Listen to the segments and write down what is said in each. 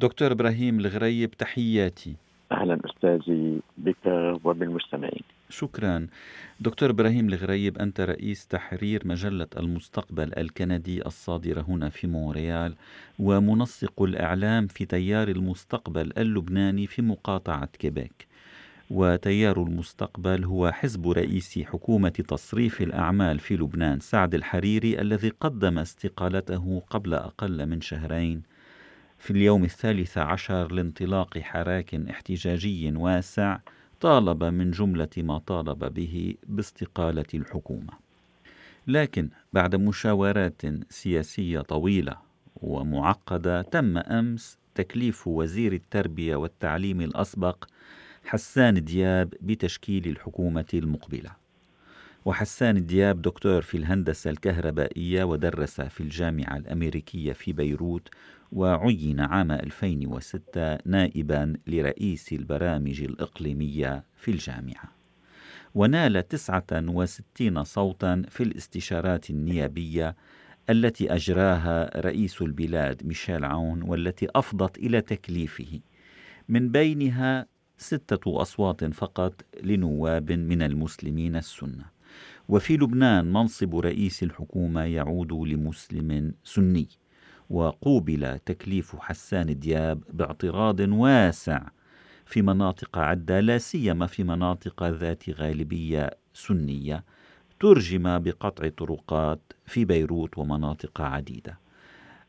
دكتور إبراهيم الغريب تحياتي. أهلا أستاذي بك وبالمستمعين. شكرا. دكتور إبراهيم الغريب أنت رئيس تحرير مجلة المستقبل الكندي الصادرة هنا في مونريال ومنسق الإعلام في تيار المستقبل اللبناني في مقاطعة كيبيك. وتيار المستقبل هو حزب رئيس حكومة تصريف الأعمال في لبنان سعد الحريري الذي قدم استقالته قبل أقل من شهرين. في اليوم الثالث عشر لانطلاق حراك احتجاجي واسع طالب من جملة ما طالب به باستقالة الحكومة. لكن بعد مشاورات سياسية طويلة ومعقدة تم أمس تكليف وزير التربية والتعليم الأسبق حسان دياب بتشكيل الحكومة المقبلة. وحسان دياب دكتور في الهندسة الكهربائية ودرس في الجامعة الأمريكية في بيروت وعين عام 2006 نائبا لرئيس البرامج الإقليمية في الجامعة. ونال 69 صوتا في الاستشارات النيابية التي أجراها رئيس البلاد ميشيل عون والتي أفضت إلى تكليفه. من بينها ستة أصوات فقط لنواب من المسلمين السنة. وفي لبنان منصب رئيس الحكومة يعود لمسلم سني وقوبل تكليف حسان دياب باعتراض واسع في مناطق عدة لا سيما في مناطق ذات غالبية سنية ترجم بقطع طرقات في بيروت ومناطق عديدة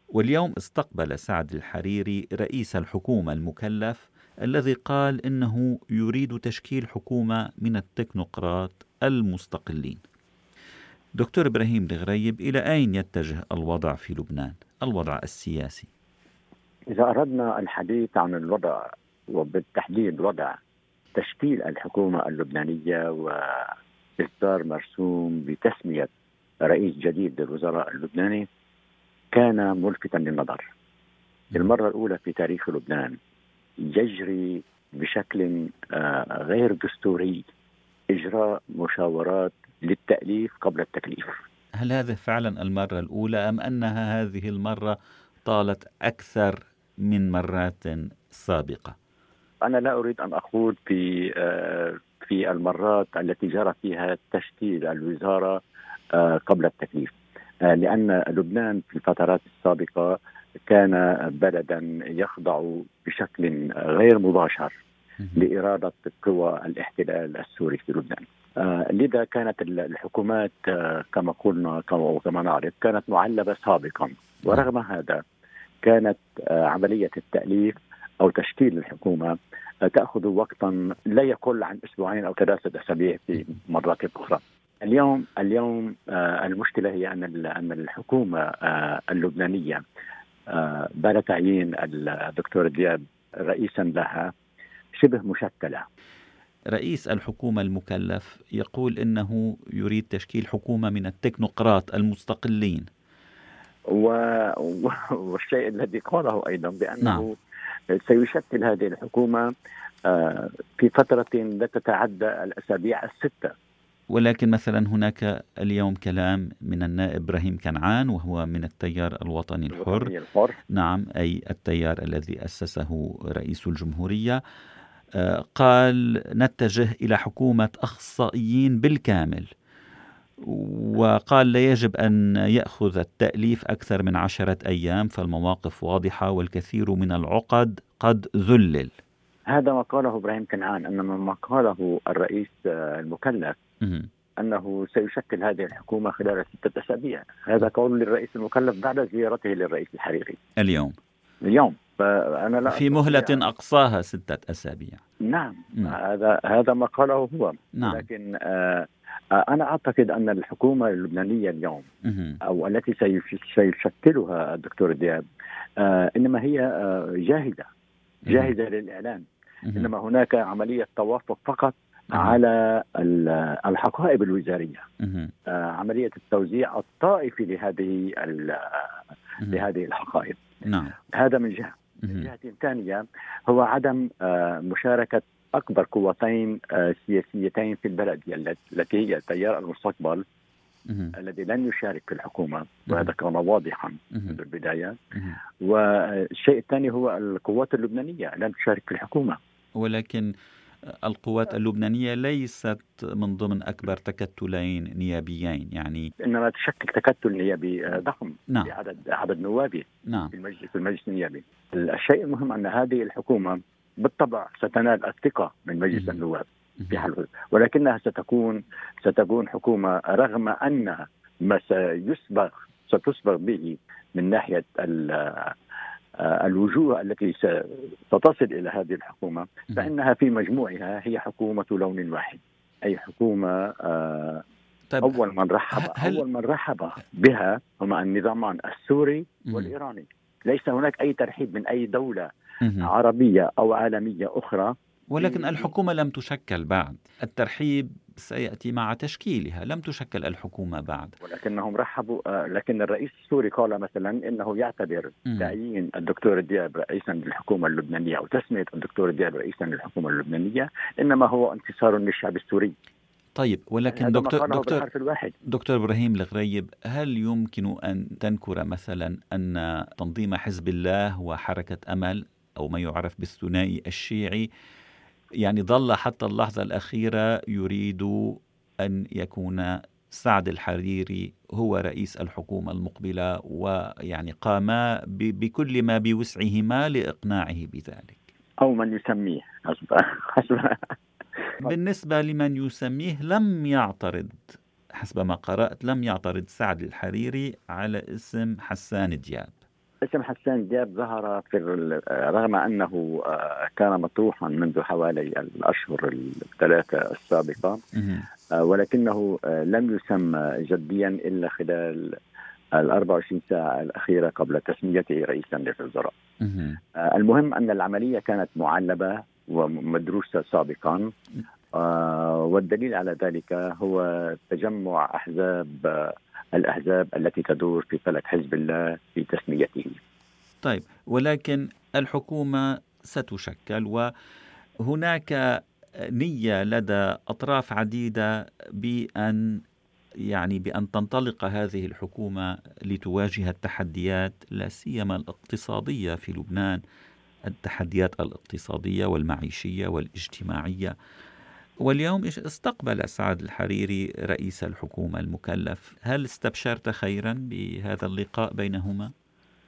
واليوم استقبل سعد الحريري رئيس الحكومة المكلف الذي قال إنه يريد تشكيل حكومة من التكنوقراط المستقلين. دكتور إبراهيم الغريب إلى أين يتجه الوضع في لبنان؟ الوضع السياسي إذا أردنا الحديث عن الوضع وبالتحديد وضع تشكيل الحكومة اللبنانية وإصدار مرسوم بتسمية رئيس جديد للوزراء اللبناني كان ملفتا للنظر للمرة الأولى في تاريخ لبنان يجري بشكل آه، غير دستوري إجراء مشاورات للتأليف قبل التكليف. هل هذه فعلا المرة الأولى أم أنها هذه المرة طالت أكثر من مرات سابقة؟ أنا لا أريد أن أخوض في آه، في المرات التي جرى فيها تشكيل الوزارة آه، قبل التكليف. آه، لأن لبنان في الفترات السابقة كان بلدا يخضع بشكل غير مباشر لإرادة قوى الاحتلال السوري في لبنان. لذا كانت الحكومات آه كما قلنا كما, كما نعرف كانت معلبة سابقا. ورغم هذا كانت آه عملية التأليف أو تشكيل الحكومة آه، تأخذ وقتا لا يقل عن أسبوعين أو ثلاثة أسابيع في مرات أخرى. اليوم اليوم آه، المشكلة هي أن أن الحكومة آه، اللبنانية بعد تعيين الدكتور دياب رئيسا لها شبه مشكله رئيس الحكومة المكلف يقول إنه يريد تشكيل حكومة من التكنوقراط المستقلين و... والشيء الذي قاله أيضا بأنه نعم. سيشكل هذه الحكومة آه، في فترة لا تتعدى الأسابيع الستة ولكن مثلا هناك اليوم كلام من النائب إبراهيم كنعان وهو من التيار الوطني الحر, الوطني الحر. نعم أي التيار الذي أسسه رئيس الجمهورية قال نتجه إلى حكومة أخصائيين بالكامل. وقال لا يجب أن يأخذ التأليف أكثر من عشرة أيام فالمواقف واضحة والكثير من العقد قد ذلل. هذا ما قاله إبراهيم كنعان انما ما قاله الرئيس المكلف أنه سيشكل هذه الحكومة خلال ستة أسابيع. هذا قول للرئيس المكلف بعد زيارته للرئيس الحريري. اليوم. اليوم. فأنا لا في مهلة أقصاها ستة أسابيع. نعم م. هذا هذا ما قاله هو. نعم. لكن آه, آه، أنا أعتقد أن الحكومة اللبنانية اليوم م. أو التي سيشكلها الدكتور دياب آه إنما هي آه جاهزة م. للإعلان. إنما هناك عملية توافق فقط على الحقائب الوزارية. آه عملية التوزيع الطائفي لهذه لهذه الحقائب. نعم. هذا من جهة. من جهة ثانية هو عدم آه، مشاركة أكبر قوتين آه، سياسيتين في البلد التي هي تيار المستقبل الذي لن يشارك في الحكومة. وهذا كان واضحا منذ البداية. والشيء الثاني هو القوات اللبنانية لن تشارك في الحكومة. ولكن القوات اللبنانية ليست من ضمن أكبر تكتلين نيابيين يعني إنما تشكل تكتل نيابي ضخم نعم. بعدد عدد نوابه نعم. في المجلس في المجلس النيابي الشيء المهم أن هذه الحكومة بالطبع ستنال الثقة من مجلس النواب في حال ولكنها ستكون ستكون حكومة رغم أن ما سيسبغ ستصبغ به من ناحية الوجوه التي ستصل إلى هذه الحكومة فإنها في مجموعها هي حكومة لون واحد أي حكومة طيب أول من رحب هل أول من رحب بها هما النظامان السوري والإيراني. ليس هناك أي ترحيب من أي دولة عربية أو عالمية أخرى ولكن الحكومة لم تشكل بعد. الترحيب سيأتي مع تشكيلها. لم تشكل الحكومة بعد. ولكنهم رحبوا آه، لكن الرئيس السوري قال مثلا إنه يعتبر تعيين الدكتور دياب رئيسا للحكومة اللبنانية أو تسمية الدكتور دياب رئيسا للحكومة اللبنانية إنما هو انتصار للشعب السوري. طيب ولكن دكتور دكتور دكتور إبراهيم الغريب هل يمكن أن تنكر مثلا أن تنظيم حزب الله وحركة أمل أو ما يعرف بالثنائي الشيعي يعني ظل حتى اللحظة الأخيرة يريد أن يكون سعد الحريري هو رئيس الحكومة المقبلة ويعني قاما بكل ما بوسعهما لإقناعه بذلك. أو من يسميه حسب حسب. بالنسبة لمن يسميه لم يعترض حسب ما قرأت لم يعترض سعد الحريري على اسم حسان دياب. اسم حسان دياب ظهر في رغم أنه آه، كان مطروحا منذ حوالي الأشهر الثلاثة السابقة. آه، ولكنه آه، لم يسمى جديا إلا خلال ال 24 ساعة الأخيرة قبل تسميته رئيسا للوزراء. المهم أن العملية كانت معلبة ومدروسة سابقا. والدليل على ذلك هو تجمع أحزاب الأحزاب التي تدور في فلك حزب الله في تسميته. طيب ولكن الحكومة ستشكل وهناك نية لدى أطراف عديدة بأن يعني بأن تنطلق هذه الحكومة لتواجه التحديات لا سيما الاقتصادية في لبنان التحديات الاقتصادية والمعيشية والاجتماعية واليوم استقبل سعد الحريري رئيس الحكومة المكلف هل استبشرت خيرا بهذا اللقاء بينهما؟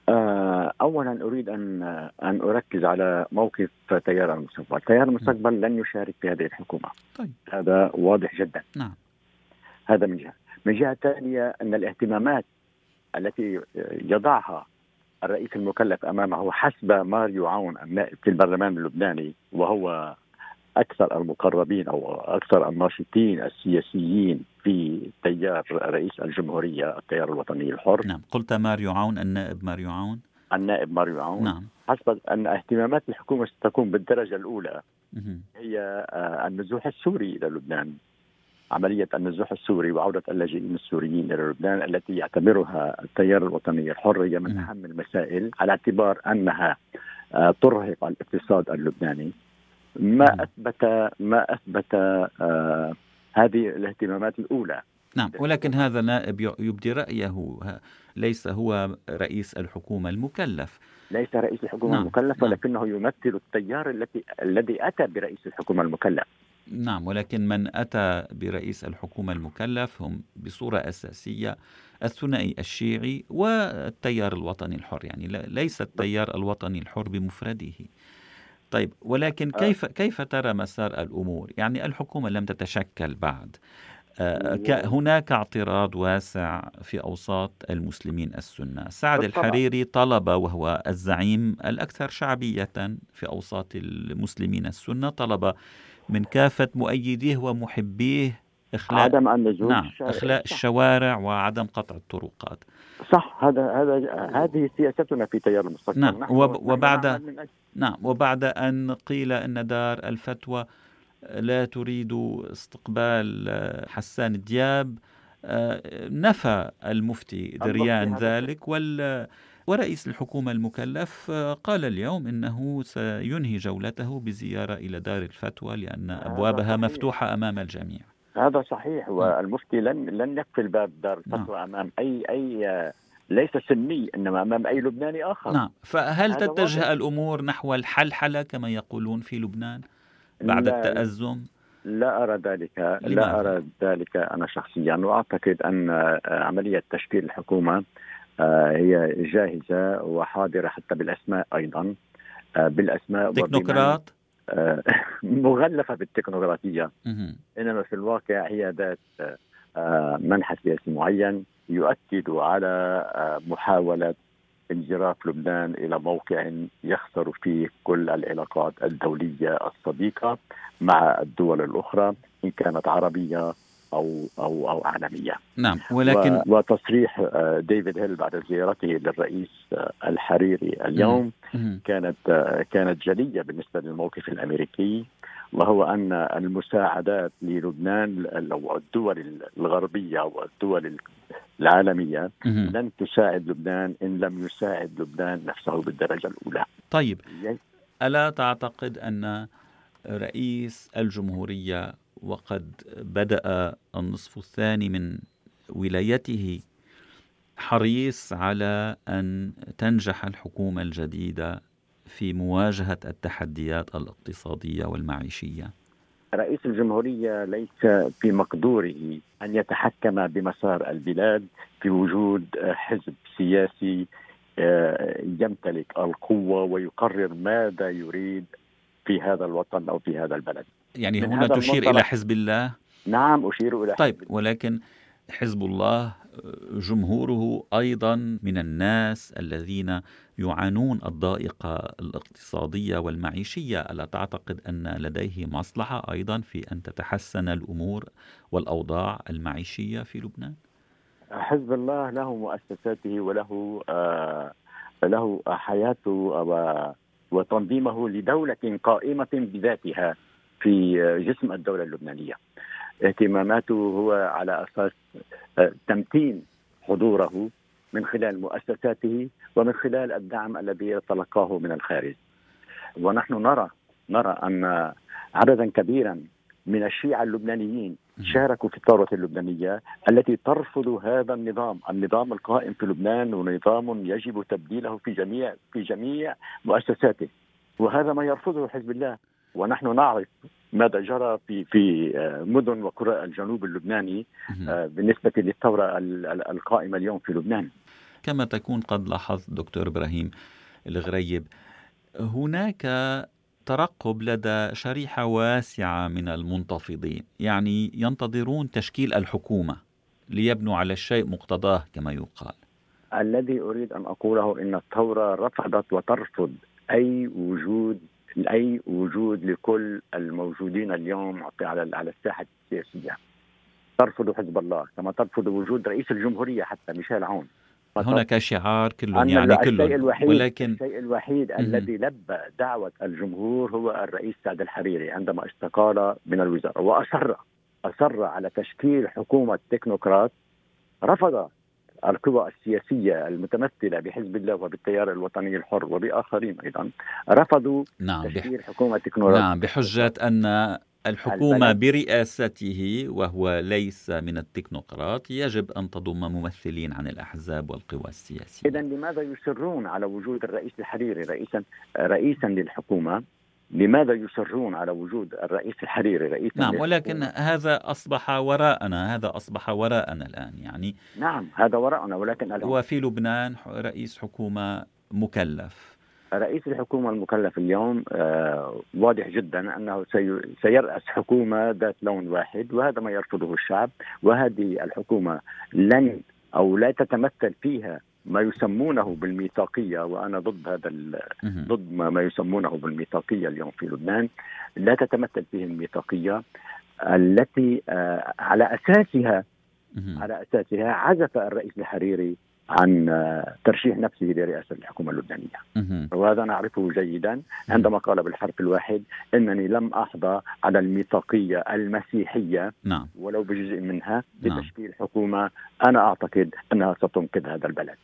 آه، اولا أريد أن أن أركز على موقف تيار المستقبل، تيار المستقبل لن يشارك في هذه الحكومة. طيب. هذا واضح جدا. نعم. هذا من جهة، من جهة ثانية أن الاهتمامات التي يضعها الرئيس المكلف أمامه حسب ماريو عون النائب في البرلمان اللبناني وهو أكثر المقربين أو أكثر الناشطين السياسيين في تيار رئيس الجمهورية التيار الوطني الحر. نعم قلت ماريو عون النائب ماريو عون. النائب ماريو عون. نعم. حسب أن اهتمامات الحكومة ستكون بالدرجة الأولى. هي آه، النزوح السوري إلى لبنان. عملية النزوح السوري وعودة اللاجئين السوريين إلى لبنان التي يعتبرها التيار الوطني الحر هي من أهم المسائل على اعتبار أنها آه، ترهق الاقتصاد اللبناني. ما اثبت ما أثبت آه هذه الاهتمامات الأولى. نعم ولكن هذا نائب يبدي رأيه. ليس هو رئيس الحكومة المكلف. ليس رئيس الحكومة نعم. المكلف نعم. ولكنه يمثل التيار التي الذي أتى برئيس الحكومة المكلف. نعم ولكن من أتى برئيس الحكومة المكلف هم بصورة أساسية الثنائي الشيعي والتيار الوطني الحر. يعني ليس التيار الوطني الحر بمفرده. طيب ولكن آه. كيف كيف ترى مسار الأمور؟ يعني الحكومة لم تتشكل بعد. آه، هناك اعتراض واسع في أوساط المسلمين السنة، سعد الحريري طلب وهو الزعيم الأكثر شعبية في أوساط المسلمين السنة، طلب من كافة مؤيديه ومحبيه اخلاء عدم النزول نعم إخلاء الشوارع وعدم قطع الطرقات. صح هذا هذا هذه سياستنا في تيار المستقبل. نعم وبعد نعم وبعد أن قيل أن دار الفتوى لا تريد استقبال حسان دياب نفى المفتي دريان ذلك وال ورئيس الحكومة المكلف قال اليوم إنه سينهي جولته بزيارة إلى دار الفتوى لأن أبوابها مفتوحة أمام الجميع. هذا صحيح والمفتي لن لن يقفل باب دار الفتوى نعم. أمام أي أي ليس سني إنما أمام أي لبناني آخر نعم فهل تتجه واضح. الأمور نحو الحلحلة كما يقولون في لبنان بعد لا التأزم لا أرى ذلك لماذا؟ لا أرى ذلك أنا شخصيا وأعتقد أن عملية تشكيل الحكومة آه، هي جاهزة وحاضرة حتى بالأسماء أيضا آه، بالأسماء تكنوقراط مغلفه بالتكنوقراطيه إنما في الواقع هي ذات منحى سياسي معين يؤكد على محاولة انجراف لبنان إلى موقع يخسر فيه كل العلاقات الدولية الصديقه مع الدول الأخرى إن كانت عربية أو أو أو عالميه. نعم ولكن وتصريح آه، ديفيد هيل بعد زيارته للرئيس آه، الحريري اليوم كانت آه، كانت جلية بالنسبة للموقف الأمريكي وهو أن المساعدات للبنان أو الدول الغربية أو الدول العالمية لن تساعد لبنان إن لم يساعد لبنان نفسه بالدرجة الأولى. طيب ألا تعتقد أن رئيس الجمهورية وقد بدأ النصف الثاني من ولايته حريص على أن تنجح الحكومة الجديدة في مواجهة التحديات الاقتصادية والمعيشية. رئيس الجمهورية ليس في مقدوره أن يتحكم بمسار البلاد في وجود حزب سياسي آه، يمتلك القوة ويقرر ماذا يريد في هذا الوطن أو في هذا البلد. يعني هنا تشير إلى حزب الله؟ نعم أشير إلى طيب حزب ولكن حزب الله جمهوره أيضا من الناس الذين يعانون الضائقة الاقتصادية والمعيشية. ألا تعتقد أن لديه مصلحة أيضا في أن تتحسن الأمور والأوضاع المعيشية في لبنان؟ حزب الله له مؤسساته وله آه له حياته وتنظيمه لدولة قائمة بذاتها في جسم الدولة اللبنانية. اهتماماته هو على أساس آه، تمتين حضوره من خلال مؤسساته ومن خلال الدعم الذي يتلقاه من الخارج. ونحن نرى نرى أن عددا كبيرا من الشيعة اللبنانيين شاركوا في الثورة اللبنانية التي ترفض هذا النظام، النظام القائم في لبنان ونظام يجب تبديله في جميع في جميع مؤسساته، وهذا ما يرفضه حزب الله. ونحن نعرف ماذا جرى في في آه، مدن وقرى الجنوب اللبناني آه، بالنسبة للثورة القائمة اليوم في لبنان. كما تكون قد لاحظت دكتور إبراهيم الغريب هناك ترقب لدى شريحة واسعة من المنتفضين، يعني ينتظرون تشكيل الحكومة ليبنوا على الشيء مقتضاه كما يقال. الذي أريد أن أقوله إن الثورة رفضت وترفض أي وجود لاي وجود لكل الموجودين اليوم على على الساحة السياسية. ترفض حزب الله كما ترفض وجود رئيس الجمهورية حتى ميشيل عون. هناك شعار كل يعني كل الشيء الوحيد ولكن الشيء الوحيد م- الذي لبى دعوة الجمهور هو الرئيس سعد الحريري عندما استقال من الوزاره وأصر أصر على تشكيل حكومة تكنوقراط رفض القوى السياسية المتمثلة بحزب الله وبالتيار الوطني الحر وبآخرين أيضا رفضوا نعم تشكيل بح... حكومة تكنولوجيا نعم بحجة أن الحكومة برئاسته وهو ليس من التكنوقراط يجب أن تضم ممثلين عن الأحزاب والقوى السياسية. إذا لماذا يصرون على وجود الرئيس الحريري رئيسا رئيسا للحكومة؟ لماذا يصرون على وجود الرئيس الحريري رئيس نعم ولكن هذا أصبح وراءنا هذا أصبح وراءنا الآن يعني نعم هذا وراءنا ولكن الآن وفي لبنان رئيس حكومة مكلف. رئيس الحكومة المكلف اليوم آه واضح جدا أنه سيرأس حكومة ذات لون واحد وهذا ما يرفضه الشعب وهذه الحكومة لن أو لا تتمثل فيها ما يسمونه بالميثاقية وأنا ضد هذا ضد ما يسمونه بالميثاقية اليوم في لبنان لا تتمثل فيه الميثاقية التي آه، على أساسها على أساسها عزف الرئيس الحريري عن آه، ترشيح نفسه لرئاسة الحكومة اللبنانية. وهذا نعرفه جيدا عندما قال بالحرف الواحد إنني لم أحظى على الميثاقية المسيحية نعم. ولو بجزء منها نعم. لتشكيل. حكومة. أنا أعتقد أنها ستنقذ هذا البلد.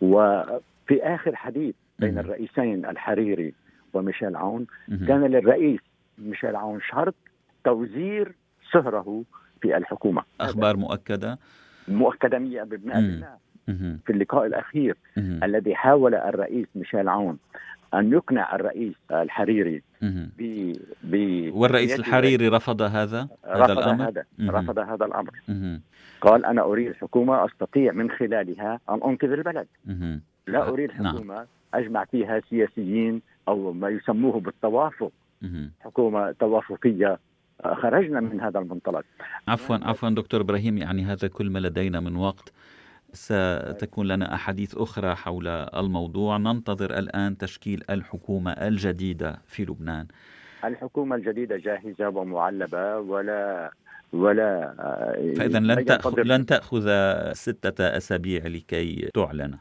وفي آخر حديث بين الرئيسين الحريري وميشيل عون كان للرئيس ميشيل عون شرط توزير سهره في الحكومة. أخبار مؤكدة؟ مؤكدة 100% في اللقاء الأخير الذي حاول الرئيس ميشيل عون أن يقنع الرئيس الحريري ب ب والرئيس الحريري رفض هذا؟ هذا الأمر؟ هذا رفض هذا الأمر. قال أنا أريد حكومة أستطيع من خلالها أن أنقذ البلد. لا أريد نعم. حكومة نعم. أجمع فيها سياسيين أو ما يسموه بالتوافق. حكومة توافقية. خرجنا من هذا المنطلق. عفوا عفوا دكتور إبراهيم يعني هذا كل ما لدينا من وقت. ستكون لنا أحاديث أخرى حول الموضوع. ننتظر الآن تشكيل الحكومة الجديدة في لبنان. الحكومة الجديدة جاهزة ومعلبة ولا ولا فاذا لن تاخذ لن تأخذ ستة أسابيع لكي تعلن.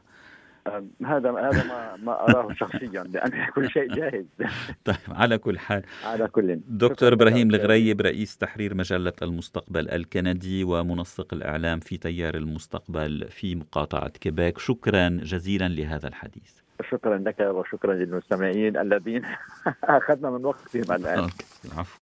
هذا هذا ما ما أراه شخصيا لأن كل شيء جاهز. طيب على كل حال. على كل. دكتور إبراهيم الغريب رئيس تحرير مجلة المستقبل الكندي ومنسق الإعلام في تيار المستقبل في مقاطعة كيبيك. شكرا جزيلا لهذا الحديث. شكرا لك وشكرا للمستمعين الذين أخذنا من وقتهم الآن. العفو.